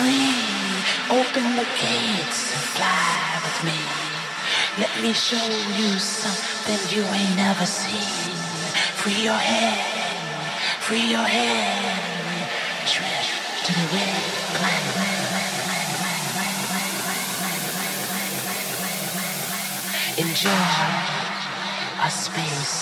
free. Open the gates and fly with me. Let me show you something you ain't never seen. Free your head, free your head. Drift to the red. Enjoy a space.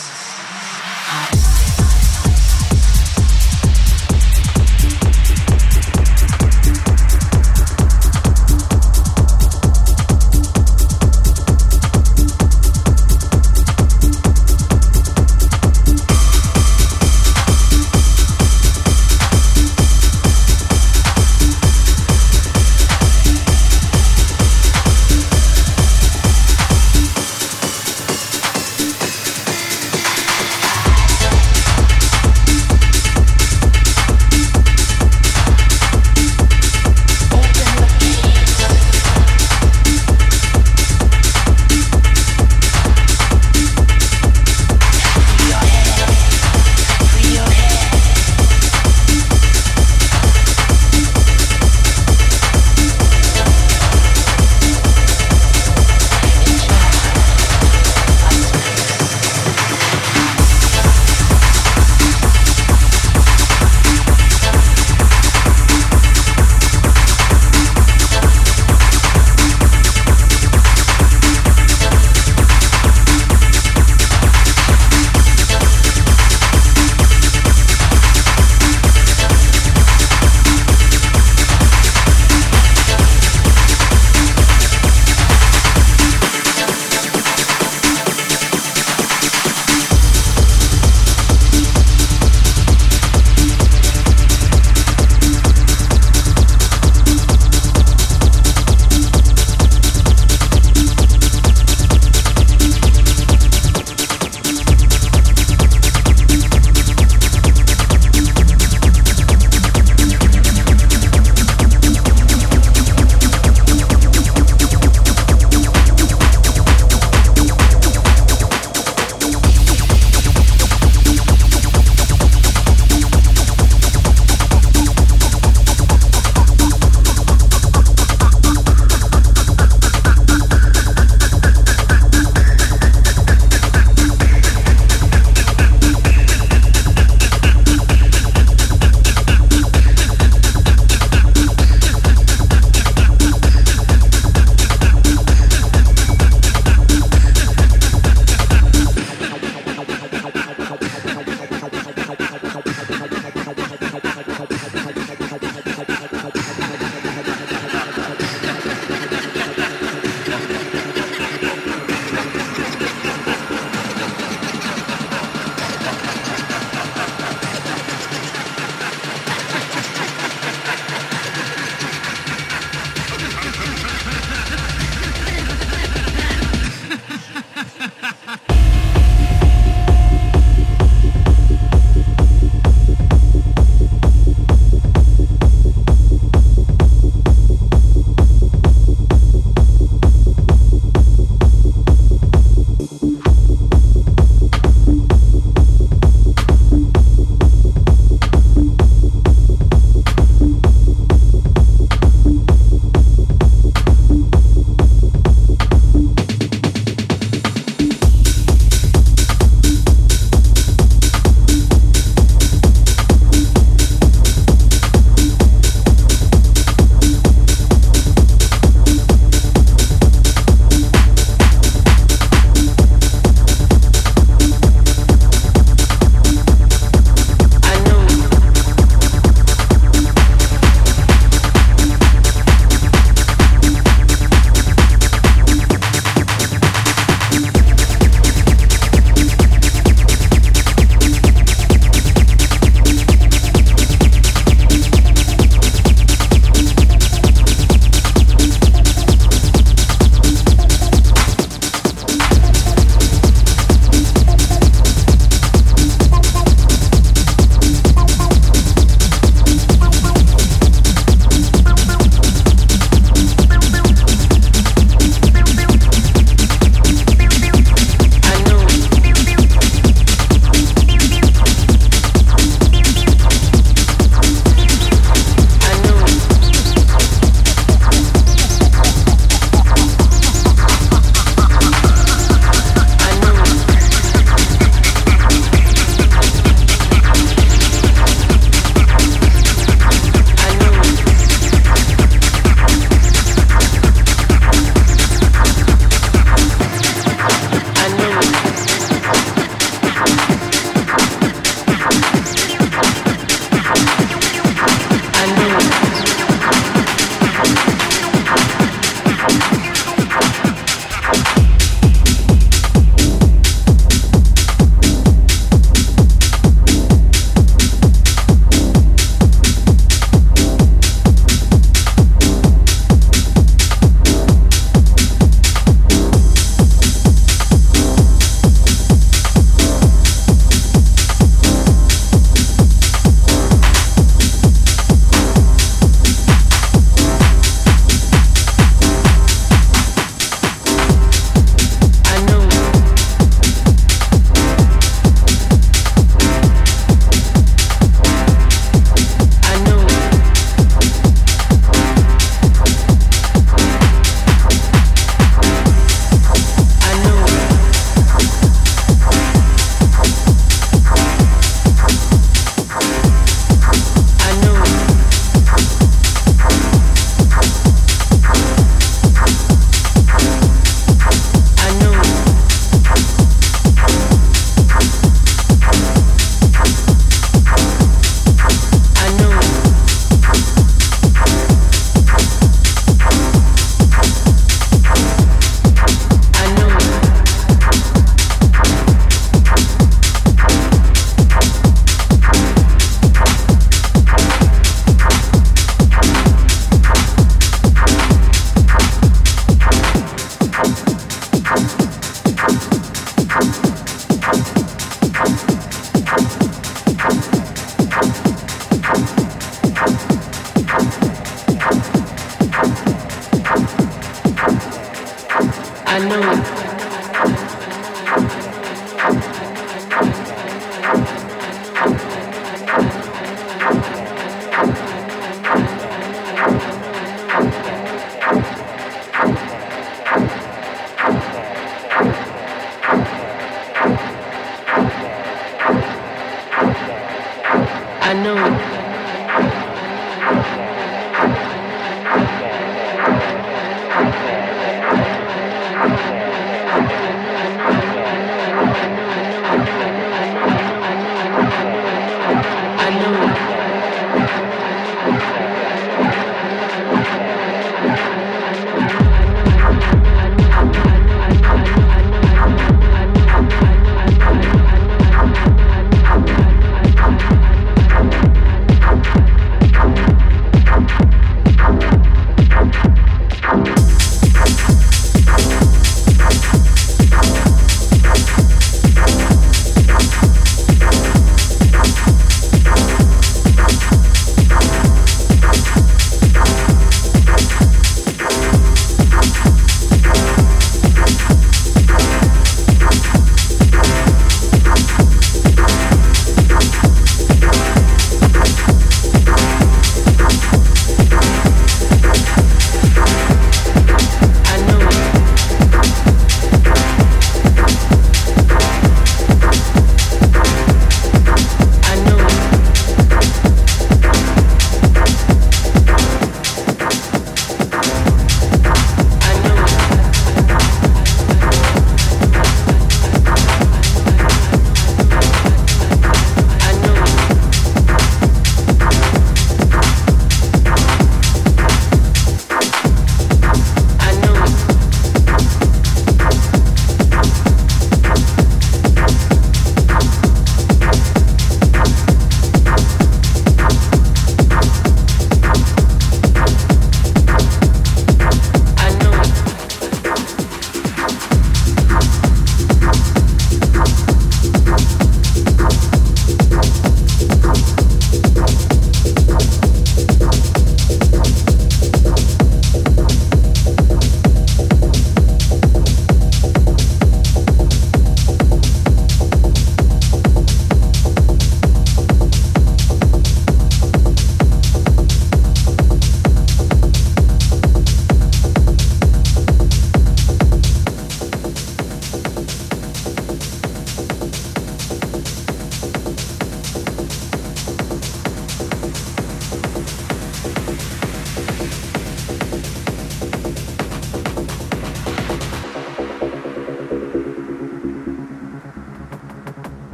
I know.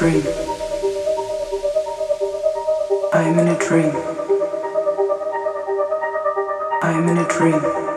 dream. I am in a dream. I am in a dream.